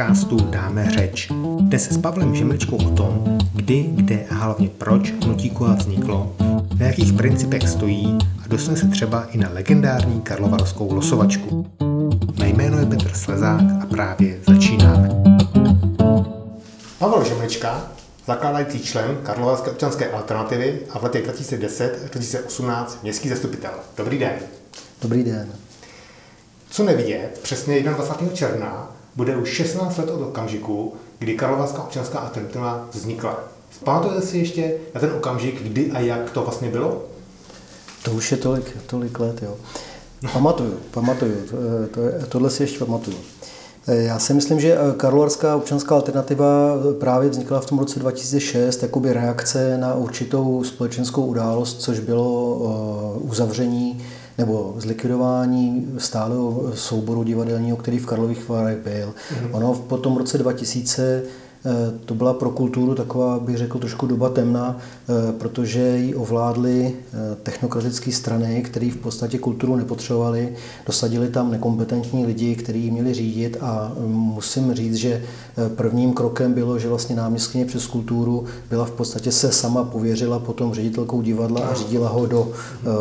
podcastu Dáme řeč. Dnes s Pavlem Žemličkou o tom, kdy, kde a hlavně proč hnutí kola vzniklo, na jakých principech stojí a dostane se třeba i na legendární karlovarskou losovačku. Mé jméno je Petr Slezák a právě začínáme. Pavel Žemlička, zakládající člen Karlovarské občanské alternativy a v letech 2010 až 2018 městský zastupitel. Dobrý den. Dobrý den. Co nevidět, přesně 21. června bude už 16 let od okamžiku, kdy Karlovarská občanská alternativa vznikla. Pamatujete si ještě na ten okamžik, kdy a jak to vlastně bylo? To už je tolik, tolik let, jo. Pamatuju, pamatuju, to, to, tohle si ještě pamatuju. Já si myslím, že Karlovarská občanská alternativa právě vznikla v tom roce 2006 jakoby reakce na určitou společenskou událost, což bylo uzavření nebo zlikvidování stáleho souboru divadelního, který v Karlových Varech byl. Mm-hmm. Ono po tom roce 2000 Eh, to byla pro kulturu taková, bych řekl, trošku doba temná, eh, protože ji ovládly eh, technokratické strany, které v podstatě kulturu nepotřebovali, dosadili tam nekompetentní lidi, kteří ji měli řídit a musím říct, že prvním krokem bylo, že vlastně náměstkyně přes kulturu byla v podstatě se sama pověřila potom ředitelkou divadla a řídila ho do,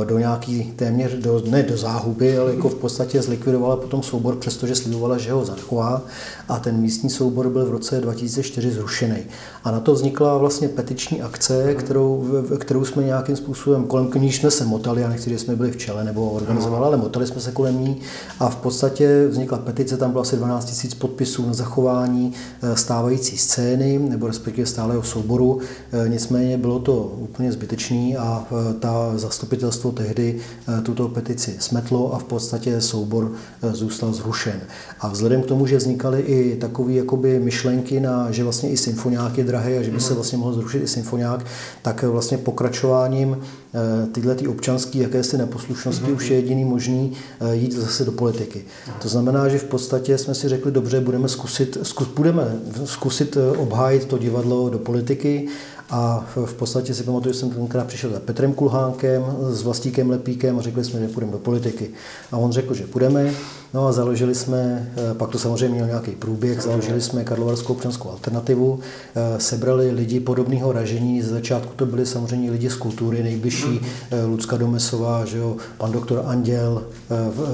do nějaký téměř, do, ne do záhuby, ale jako v podstatě zlikvidovala potom soubor, přestože slibovala, že ho zachová. A ten místní soubor byl v roce 2004 2004 zrušený. A na to vznikla vlastně petiční akce, kterou, kterou jsme nějakým způsobem, kolem níž jsme se motali, já nechci, že jsme byli v čele nebo organizovali, ale motali jsme se kolem ní a v podstatě vznikla petice, tam bylo asi 12 000 podpisů na zachování eh, stávající scény nebo respektive stáleho souboru. Eh, nicméně bylo to úplně zbytečný a eh, ta zastupitelstvo tehdy tuto petici smetlo a v podstatě soubor zůstal zrušen. A vzhledem k tomu, že vznikaly i takové jakoby myšlenky na, že vlastně i symfoniák je drahý a že by se vlastně mohl zrušit i symfoniák, tak vlastně pokračováním eh, tyhle ty občanské jakési neposlušnosti mm-hmm. už je jediný možný eh, jít zase do politiky. To znamená, že v podstatě jsme si řekli, dobře, budeme zkusit, zkus, budeme zkusit eh, obhájit to divadlo do politiky a v podstatě si pamatuju, že jsem tenkrát přišel za Petrem Kulhánkem, s Vlastíkem Lepíkem a řekli jsme, že půjdeme do politiky. A on řekl, že půjdeme. No a založili jsme, eh, pak to samozřejmě měl nějaký průběh, založili jsme Karlovarskou občanskou alternativu, eh, sebrali lidi podobného ražení, ze začátku to byli samozřejmě lidi z kultury, nejbližší eh, Lucka Domesová, že jo, pan doktor Anděl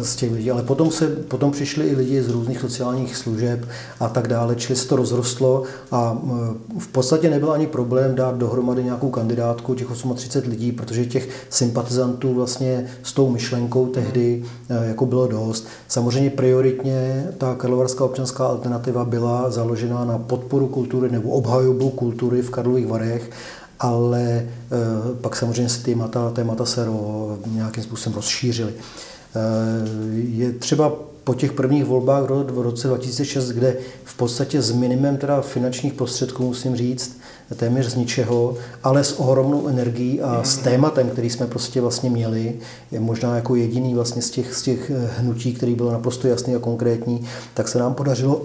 z těch lidí, ale potom, se, potom přišli i lidi z různých sociálních služeb a tak dále, čili se to rozrostlo a v podstatě nebyl ani problém dát dohromady nějakou kandidátku těch 38 lidí, protože těch sympatizantů vlastně s tou myšlenkou tehdy jako bylo dost. Samozřejmě prioritně ta Karlovarská občanská alternativa byla založena na podporu kultury nebo obhajobu kultury v Karlových Varech, ale e, pak samozřejmě se témata, témata se nějakým způsobem rozšířily. E, je třeba po těch prvních volbách v roce 2006, kde v podstatě s minimem teda finančních prostředků, musím říct, téměř z ničeho, ale s ohromnou energií a s tématem, který jsme prostě vlastně měli, je možná jako jediný vlastně z těch, z těch hnutí, který bylo naprosto jasný a konkrétní, tak se nám podařilo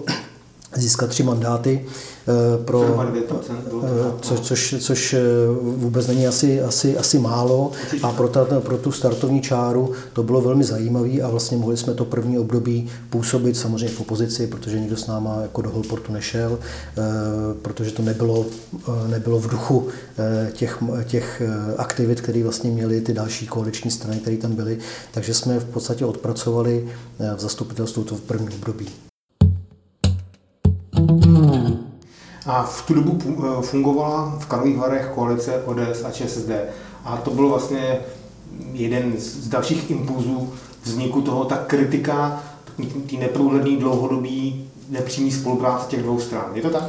získat tři mandáty Eh, pro, eh, co, což, což eh, vůbec není asi, asi, asi málo. A pro, ta, pro tu startovní čáru to bylo velmi zajímavé a vlastně mohli jsme to první období působit samozřejmě v opozici, protože nikdo s náma jako do Holportu nešel, protože to nebylo, nebylo v duchu těch, těch aktivit, které vlastně měly ty další koaliční strany, které tam byly, takže jsme v podstatě odpracovali v zastupitelstvu to v první období. A v tu dobu eh, fungovala v Karlových Varech koalice ODS a ČSSD. A to byl vlastně jeden z dalších impulzů vzniku toho, ta kritika, ty neprůhledný dlouhodobý nepřímý spolupráce těch dvou stran. Je to tak?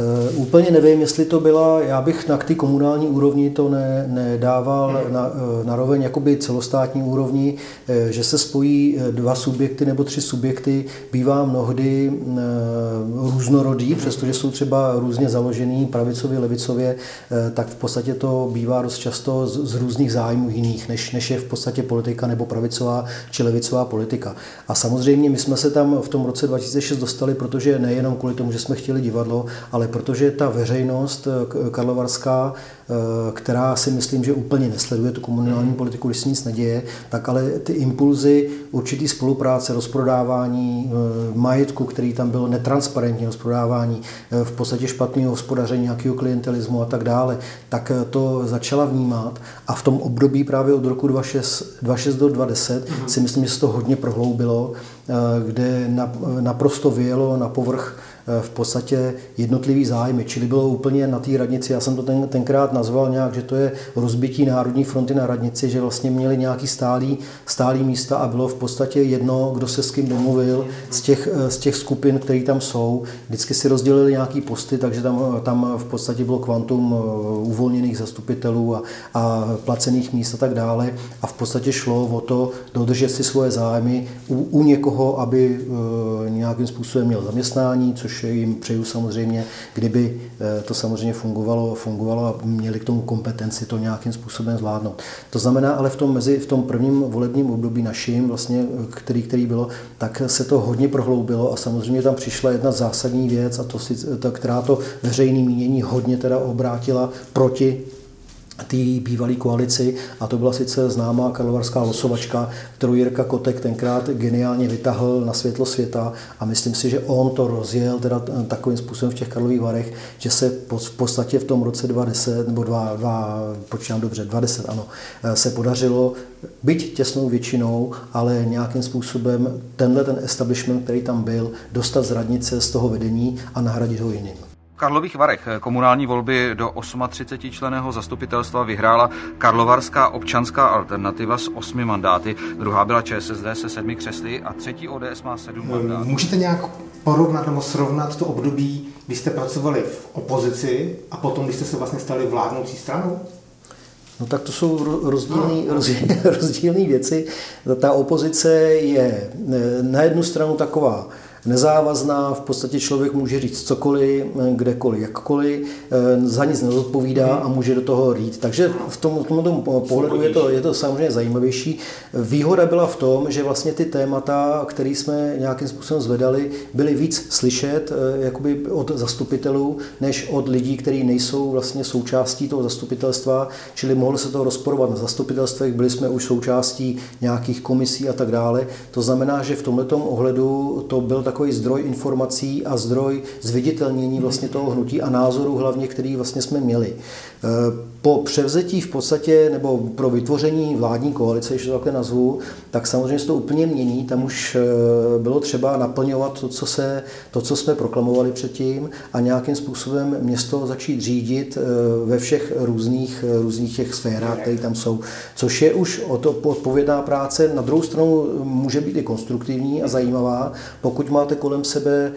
Eh, úplně nevím, jestli to byla, já bych na ty komunální úrovni to ne, nedával hmm. na, eh, na roveň jakoby celostátní úrovni, eh, že se spojí dva subjekty nebo tři subjekty, bývá mnohdy různorodý, hmm. přestože jsou třeba různě založený pravicově, levicově, tak v podstatě to bývá dost často z, z různých zájmů jiných, než, než je v podstatě politika nebo pravicová či levicová politika. A samozřejmě my jsme se tam v tom roce 2006 dostali, protože nejenom kvůli tomu, že jsme chtěli divadlo, ale ale protože ta veřejnost karlovarská Eh, která si myslím, že úplně nesleduje tu komunální politiku, když se nic neděje, tak ale ty impulzy určitý spolupráce, rozprodávání eh, majetku, který tam byl netransparentní rozprodávání, eh, v podstatě špatného hospodaření, nějakého klientelismu a tak dále, tak to začala vnímat a v tom období právě od roku 2006, do 2010 mm-hmm. si myslím, že se to hodně prohloubilo, kde naprosto vyjelo na povrch Eh, v podstatě jednotlivý zájmy. Čili bylo úplně na té radnici, já jsem to ten, tenkrát nazval nějak, že to je rozbití Národní fronty na radnici, že vlastně měli nějaký stálý, stálý místa a bylo v podstatě jedno, kdo se s kým domluvil z těch, eh, z těch skupin, které tam jsou. Vždycky si rozdělili nějaký posty, takže tam, tam v podstatě bylo kvantum eh, uvolněných zastupitelů a, a placených míst a tak dále. A v podstatě šlo o to dodržet si svoje zájmy u, u někoho, aby e, nějakým způsobem měl zaměstnání, což jim přeju samozřejmě, kdyby eh, to samozřejmě fungovalo, fungovalo a měli k tomu kompetenci to nějakým způsobem zvládnout. To znamená, ale v tom, mezi, v tom prvním volebním období naším, vlastně, který, který bylo, tak se to hodně prohloubilo a samozřejmě tam přišla jedna zásadní věc, a to, která to veřejné mínění hodně teda obrátila proti té bývalé koalici a to byla sice známá karlovarská losovačka, kterou Jirka Kotek tenkrát geniálně vytahl na světlo světa a myslím si, že on to rozjel teda takovým způsobem v těch Karlových Varech, že se v podstatě v tom roce 2010 nebo 2, 2 počítám dobře, 2010 ano, se podařilo byť těsnou většinou, ale nějakým způsobem tenhle ten establishment, který tam byl, dostat z radnice z toho vedení a nahradit ho jiným. Karlových Varech komunální volby do 38 členého zastupitelstva vyhrála Karlovarská občanská alternativa s osmi mandáty. Druhá byla ČSSD se sedmi křesly a třetí ODS má sedm mandátů. Můžete nějak porovnat nebo srovnat to období, kdy jste pracovali v opozici a potom, když jste se vlastně stali vládnoucí stranou? No tak to jsou rozdílné no. rozdílné věci. Ta opozice je eh, na jednu stranu taková nezávazná, v podstatě člověk může říct cokoliv, kdekoliv, jakkoliv, eh, za nic nezodpovídá a může do toho rýt. Takže v tom, v tomto pohledu je to, je to samozřejmě zajímavější. Výhoda byla v tom, že vlastně ty témata, které jsme nějakým způsobem zvedali, byly víc slyšet eh, jakoby od zastupitelů, než od lidí, kteří nejsou vlastně součástí toho zastupitelstva, čili mohlo se to rozporovat na zastupitelstvech, byli jsme už součástí nějakých komisí a tak dále. To znamená, že v tomto ohledu to byl takový zdroj informací a zdroj zviditelnění vlastně toho hnutí a názoru hlavně, který vlastně jsme měli. Eh, po převzetí v podstatě, nebo pro vytvoření vládní koalice, když to takhle nazvu, tak samozřejmě se to úplně mění. Tam už eh, bylo třeba naplňovat to, co, se, to, co jsme proklamovali předtím a nějakým způsobem město začít řídit eh, ve všech různých, různých těch sférách, které tam jsou. Což je už odpovědná práce. Na druhou stranu může být i konstruktivní a zajímavá, pokud máte kolem sebe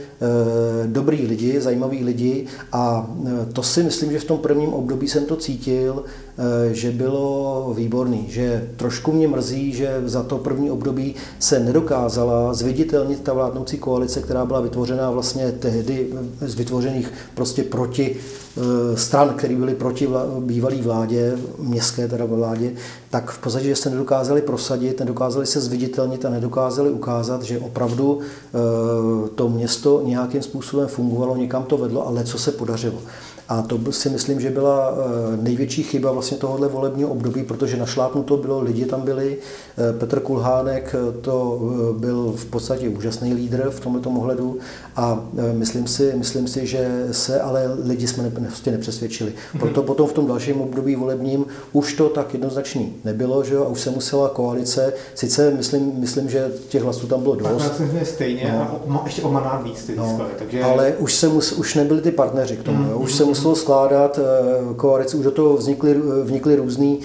dobrý lidi, zajímavý lidi a to si myslím, že v tom prvním období jsem to cítil, eh, že bylo výborný, že trošku mě mrzí, že za to první období se nedokázala zviditelnit ta vládnoucí koalice, která byla vytvořena vlastně tehdy z vytvořených prostě proti eh, stran, které byly proti bývalé vládě, městské teda vládě, tak v podstatě, že se nedokázali prosadit, nedokázali se zviditelnit a nedokázali ukázat, že opravdu eh, to město nějakým způsobem fungovalo, někam to vedlo, ale co se podařilo. A to si myslím, že byla eh, největší chyba vlastně tohohle volebního období, protože našlápnuto bylo, lidi tam byli. Eh, Petr Kulhánek eh, to byl v podstatě úžasný lídr v tomto ohledu a myslím si, myslím si, že se ale lidi jsme prostě nepřesvědčili. Mhm. Proto potom v tom dalším období volebním už to tak jednoznačný nebylo, že jo, a už se musela koalice, sice myslím, myslím že těch hlasů tam bylo dost. Tak stejně no. a ještě o manát víc ty no, takže... Ale už, se mus, už nebyli ty partneři k tomu, jo. už se muselo skládat eh, koalice, už do toho vznikly, vnikly různý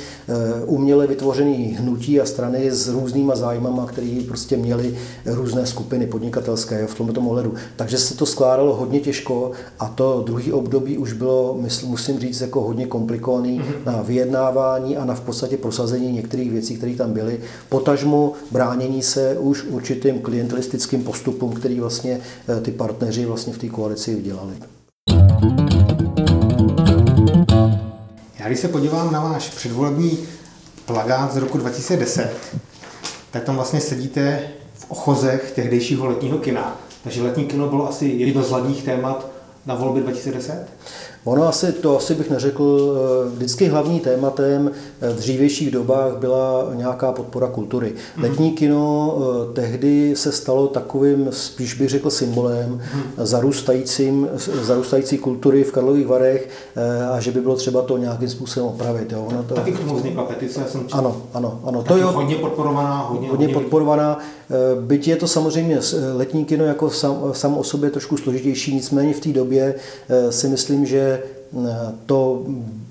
uměle vytvořený hnutí a strany s různýma zájmama, které prostě měly různé skupiny podnikatelské v tomto ohledu. Takže se to skládalo hodně těžko a to druhý období už bylo, myslím, musím říct, jako hodně komplikovaný mm-hmm. na vyjednávání a na v podstatě prosazení některých věcí, které tam byly. Potažmo bránění se už určitým klientelistickým postupům, který vlastně eh, ty partneři vlastně v té koalici udělali. Já když se podívám na váš předvolební plagát z roku 2010, tak tam vlastně sedíte v ochozech tehdejšího letního kina. Takže letní kino bylo asi jedno z hlavních témat na volby 2010? Ono asi, to asi bych neřekl, eh, vždycky hlavní tématem eh, v dřívějších dobách byla nějaká podpora kultury. Mm. Letní kino eh, tehdy se stalo takovým, spíš bych řekl, symbolem mm. zarůstajícím, zarůstající kultury v Karlových Varech a že by bylo třeba to nějakým způsobem opravit. Jo. Ono to... Taky k tomu vznikla petice, já jsem četl. Ano, ano, ano. To je hodně podporovaná. Hodně, hodně, hodně podporovaná. Byť je to samozřejmě letní kino jako sam, sam o sobě trošku složitější, nicméně v té době si myslím, že to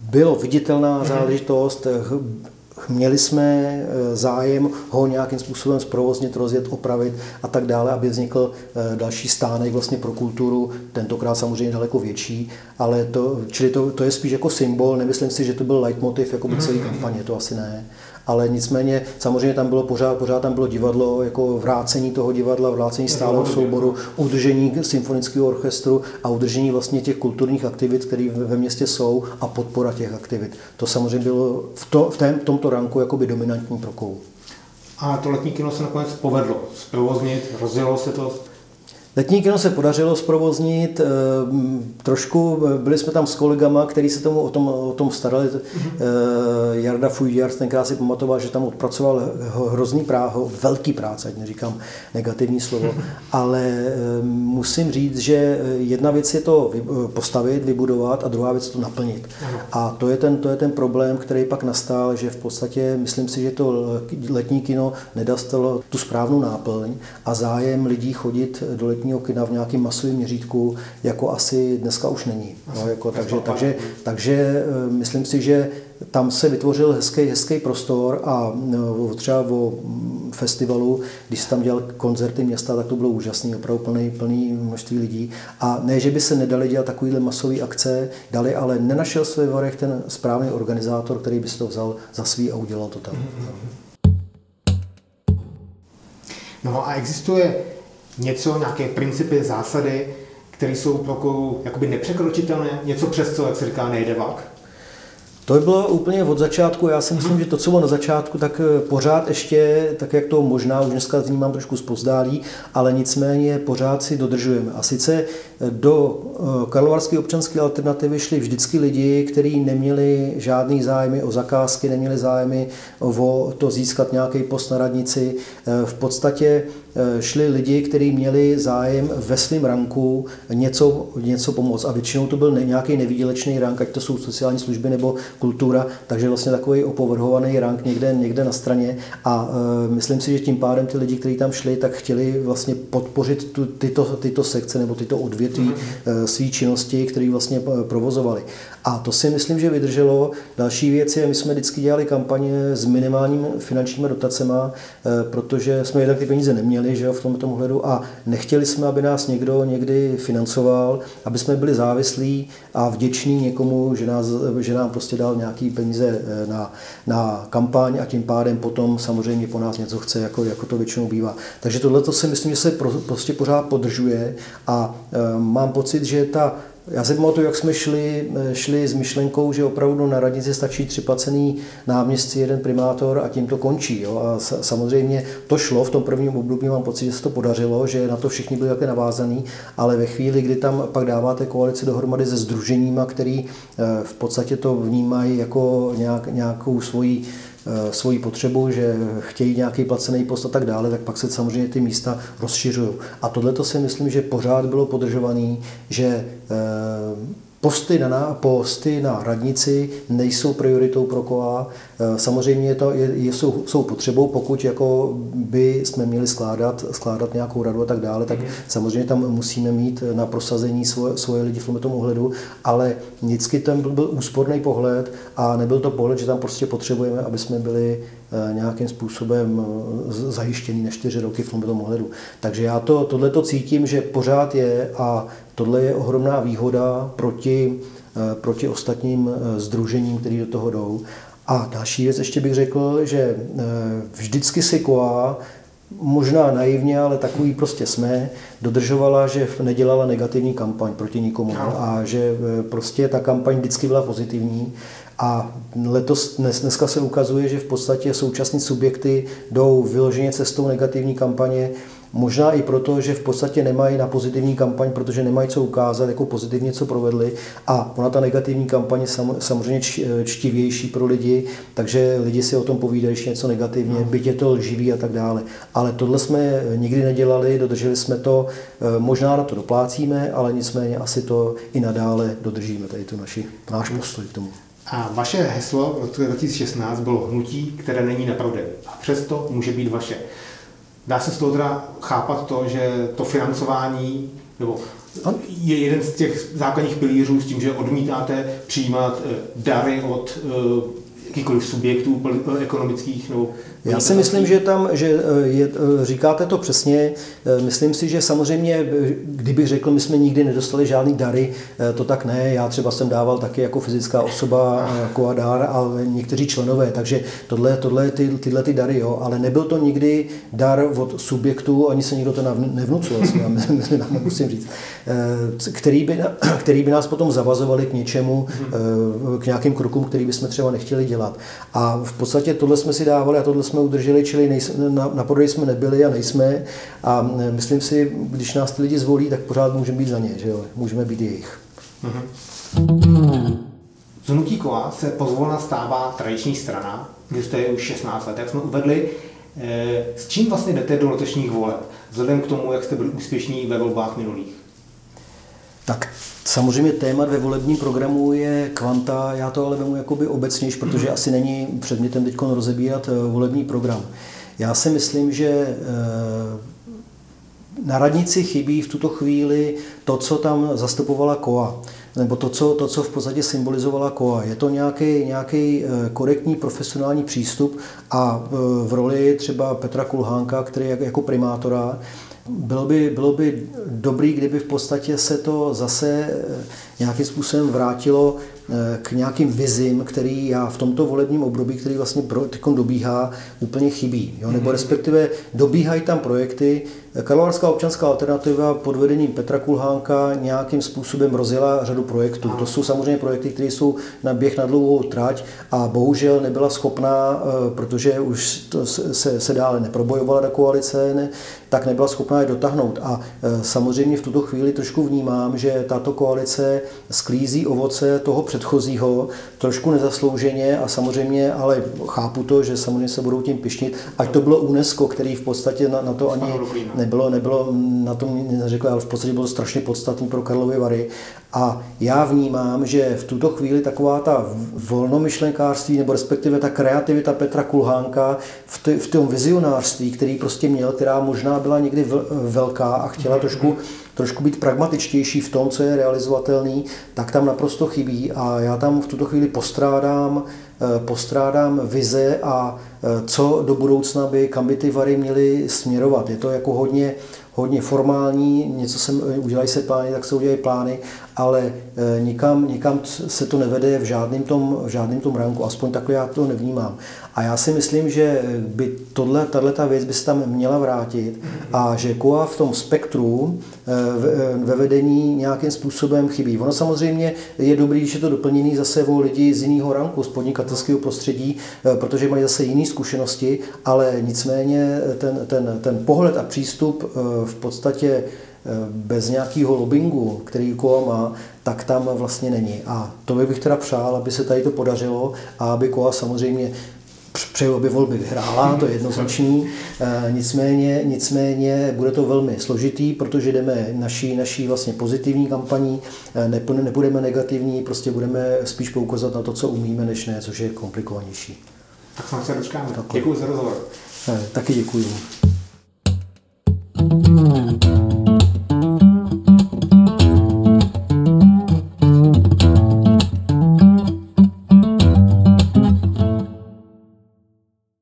bylo viditelná mhm. záležitost, měli jsme eh, zájem ho nějakým způsobem zprovoznit, rozjet, opravit a tak dále, aby vznikl eh, další stánek vlastně pro kulturu, tentokrát samozřejmě daleko větší, ale to, čili to, to je spíš jako symbol, nemyslím si, že to byl leitmotiv jako by celý mhm. kampaně, to asi ne ale nicméně samozřejmě tam bylo pořád, pořád tam bylo divadlo, jako vrácení toho divadla, vrácení stálého souboru, udržení symfonického orchestru a udržení vlastně těch kulturních aktivit, které ve městě jsou a podpora těch aktivit. To samozřejmě bylo v, to, v, tém, v tomto ranku jakoby dominantní pro kou. A to letní kino se nakonec povedlo zprovoznit, rozjelo se to Letní kino se podařilo zprovoznit, eh, trošku eh, byli jsme tam s kolegama, kteří se tomu, o, tom, o tom starali. Mm-hmm. Jarda Fujjar tenkrát si pamatoval, že tam odpracoval hrozný práho, velký práce, ať neříkám negativní slovo, ale musím říct, že jedna věc je to postavit, vybudovat a druhá věc je to naplnit. A to je, ten, to je ten problém, který pak nastal, že v podstatě myslím si, že to letní kino nedostalo tu správnou náplň a zájem lidí chodit do letní kvalitního kina v nějakém masovém měřítku jako asi dneska už není. No, jako, takže, takže, takže eh, myslím si, že tam se vytvořil hezký, hezký prostor a no, třeba o mm, festivalu, když se tam dělal koncerty města, tak to bylo úžasné, opravdu plný, plný množství lidí. A ne, že by se nedali dělat takovýhle masové akce, dali, ale nenašel se ve Varech ten správný organizátor, který by si to vzal za svý a udělal to tam. No a existuje něco, nějaké principy, zásady, které jsou pro jakoby nepřekročitelné, něco přes co, jak se říká, nejde vak? To by bylo úplně od začátku. Já si myslím, mhm. že to, co bylo na začátku, tak eh, pořád ještě, tak jak to možná už dneska vnímám trošku zpozdálí, ale nicméně pořád si dodržujeme. A sice eh, do eh, Karlovarské občanské alternativy šli vždycky lidi, kteří neměli žádný zájmy o zakázky, neměli zájmy o to získat nějaký post na radnici. V podstatě šli lidi, kteří měli zájem ve svém ranku něco, něco pomoct. A většinou to byl nějaký nevýdělečný rank, ať to jsou sociální služby nebo kultura, takže vlastně takový opovrhovaný rank někde, někde na straně a e, myslím si, že tím pádem ty lidi, kteří tam šli, tak chtěli vlastně podpořit tu, tyto, tyto sekce nebo tyto odvětví e, své činnosti, které vlastně provozovali. A to si myslím, že vydrželo. Další věc je, my jsme vždycky dělali kampaně s minimálním finančními dotacemi, protože jsme jednak ty peníze neměli že jo, v tomto ohledu a nechtěli jsme, aby nás někdo někdy financoval, aby jsme byli závislí a vděční někomu, že, nás, že nám prostě dal nějaký peníze eh, na, na kampaň a tím pádem potom samozřejmě po nás něco chce, jako, jako to většinou bývá. Takže tohle si myslím, že se pro, prostě pořád podržuje a e, mám pocit, že ta já si pamatuju, jak jsme šli, šli s myšlenkou, že opravdu na radnici stačí tři placený náměstci, jeden primátor a tím to končí. Jo? A samozřejmě to šlo v tom prvním období, mám pocit, že se to podařilo, že na to všichni byli také navázaný, ale ve chvíli, kdy tam pak dáváte koalici dohromady se združeníma, který eh, v podstatě to vnímají jako nějak, nějakou svoji svoji potřebu, že chtějí nějaký placený post a tak dále, tak pak se samozřejmě ty místa rozšiřují. A tohle to si myslím, že pořád bylo podržované, že eh, Posty na, posty na radnici nejsou prioritou pro kola. Eh, samozřejmě to je, jsou, jsou potřebou, pokud jako by jsme měli skládat, skládat nějakou radu a tak dále, tak samozřejmě tam musíme mít na prosazení svoje, svoje lidi v tomto ohledu, ale vždycky ten byl, byl úsporný pohled a nebyl to pohled, že tam prostě potřebujeme, aby jsme byli nějakým způsobem eh, zajištěný na čtyři roky v tomto ohledu. Takže já to, tohle to cítím, že pořád je a Tohle je ohromná výhoda proti, eh, proti ostatním združením, které do toho jdou. A další věc ještě bych řekl, že eh, vždycky si KOA možná naivně, ale takový prostě jsme, dodržovala, že nedělala negativní kampaň proti nikomu no. a že eh, prostě ta kampaň vždycky byla pozitivní. A letos, dnes, dneska se ukazuje, že v podstatě současní subjekty jdou vyloženě cestou negativní kampaně, Možná i proto, že v podstatě nemají na pozitivní kampaň, protože nemají co ukázat, jako pozitivně co provedli. A ona ta negativní kampaň je samozřejmě čtivější pro lidi, takže lidi si o tom povídají něco negativně, no. byť je to lživý a tak dále. Ale tohle jsme nikdy nedělali, dodrželi jsme to, e, možná na to doplácíme, ale nicméně asi to i nadále dodržíme, tady to naši, náš postoj k tomu. A vaše heslo v roce 2016 bylo hnutí, které není na A přesto může být vaše. Dá se z toho teda chápat to, že to financování nebo je jeden z těch základních pilířů s tím, že odmítáte přijímat eh, dary od eh, jakýchkoliv subjektů ekonomických nebo já si myslím, že tam, že eh, je, eh, říkáte to přesně. Eh, myslím si, že samozřejmě, kdybych řekl, my jsme nikdy nedostali žádný dary, to tak ne. Já třeba jsem dával taky jako fyzická osoba jako a dár, ale někteří členové, takže tohle, tohle ty, tyhle ty dary, jo. Ale nebyl to nikdy dar od subjektu, ani se nikdo to nevnucuje, já musím říct, který by, který by nás potom zavazovali k něčemu, k nějakým krokům, který bychom třeba nechtěli dělat. A v podstatě tohle jsme si dávali a tohle jsme jsme udrželi, čili nejsme, na, na prodej jsme nebyli a nejsme. A myslím si, když nás ty lidi zvolí, tak pořád můžeme být za ně, že jo? můžeme být jejich. Mm-hmm. Z Hnutí kola se pozvolna stává tradiční strana, je už 16 let, jak jsme uvedli. Eh, s čím vlastně jdete do letošních voleb, vzhledem k tomu, jak jste byli úspěšní ve volbách minulých? Tak Samozřejmě témat ve volebním programu je kvanta, já to ale vemu jakoby obecnější, protože asi není předmětem teď rozebírat eh, volební program. Já si myslím, že eh, na radnici chybí v tuto chvíli to, co tam zastupovala KOA, nebo to, co, to, co v podstatě symbolizovala KOA. Je to nějaký, nějaký eh, korektní profesionální přístup a v roli třeba Petra Kulhánka, který jako primátora bylo by, bylo by dobrý, kdyby v podstatě se to zase eh, nějakým způsobem vrátilo k nějakým vizím, který já v tomto volebním období, který vlastně teď dobíhá, úplně chybí. Jo? Nebo mhm. respektive dobíhají tam projekty, Karlovarská občanská alternativa pod vedením Petra Kulhánka nějakým způsobem rozjela řadu projektů. To jsou samozřejmě projekty, které jsou na běh na dlouhou trať a bohužel nebyla schopná, eh, protože už to se, se dále neprobojovala do koalice, ne, tak nebyla schopná je dotáhnout. A eh, samozřejmě v tuto chvíli trošku vnímám, že tato koalice sklízí ovoce toho předchozího, trošku nezaslouženě a samozřejmě, ale chápu to, že samozřejmě se budou tím pišnit, ať to bylo UNESCO, který v podstatě na, na to ani nebylo, nebylo na tom neřekl, ale v podstatě bylo strašně podstatný pro Karlovy Vary. A já vnímám, že v tuto chvíli taková ta volnomyšlenkářství, nebo respektive ta kreativita Petra Kulhánka v, t- v tom vizionářství, který prostě měl, která možná byla někdy velká a chtěla trošku trošku být pragmatičtější v tom, co je realizovatelný, tak tam naprosto chybí a já tam v tuto chvíli postrádám, eh, postrádám vize a co do budoucna by, kam by ty vary měly směrovat. Je to jako hodně, hodně formální, něco se, udělají se plány, tak se udělají plány, ale e, nikam, nikam se to nevede v žádném tom, v žádném tom ranku, aspoň takhle já to nevnímám. A já si myslím, že by tohle, tato věc by se tam měla vrátit a že KOA v tom spektru e, ve vedení nějakým způsobem chybí. Ono samozřejmě je dobrý, když je to doplněný zase o lidi z jiného ranku, z podnikatelského prostředí, protože mají zase jiné zkušenosti, ale nicméně ten, ten, ten pohled a přístup v podstatě bez nějakého lobbingu, který kola má, tak tam vlastně není. A to bych teda přál, aby se tady to podařilo a aby kola samozřejmě přeju, aby volby vyhrála, to je jednoznačný. E, nicméně, nicméně bude to velmi složitý, protože jdeme naší, naší vlastně pozitivní kampaní, nebudeme negativní, prostě budeme spíš poukazat na to, co umíme, než ne, což je komplikovanější. Tak se dočkáme. Děkuji za rozhovor. Eh, taky děkuji. Mm-hmm.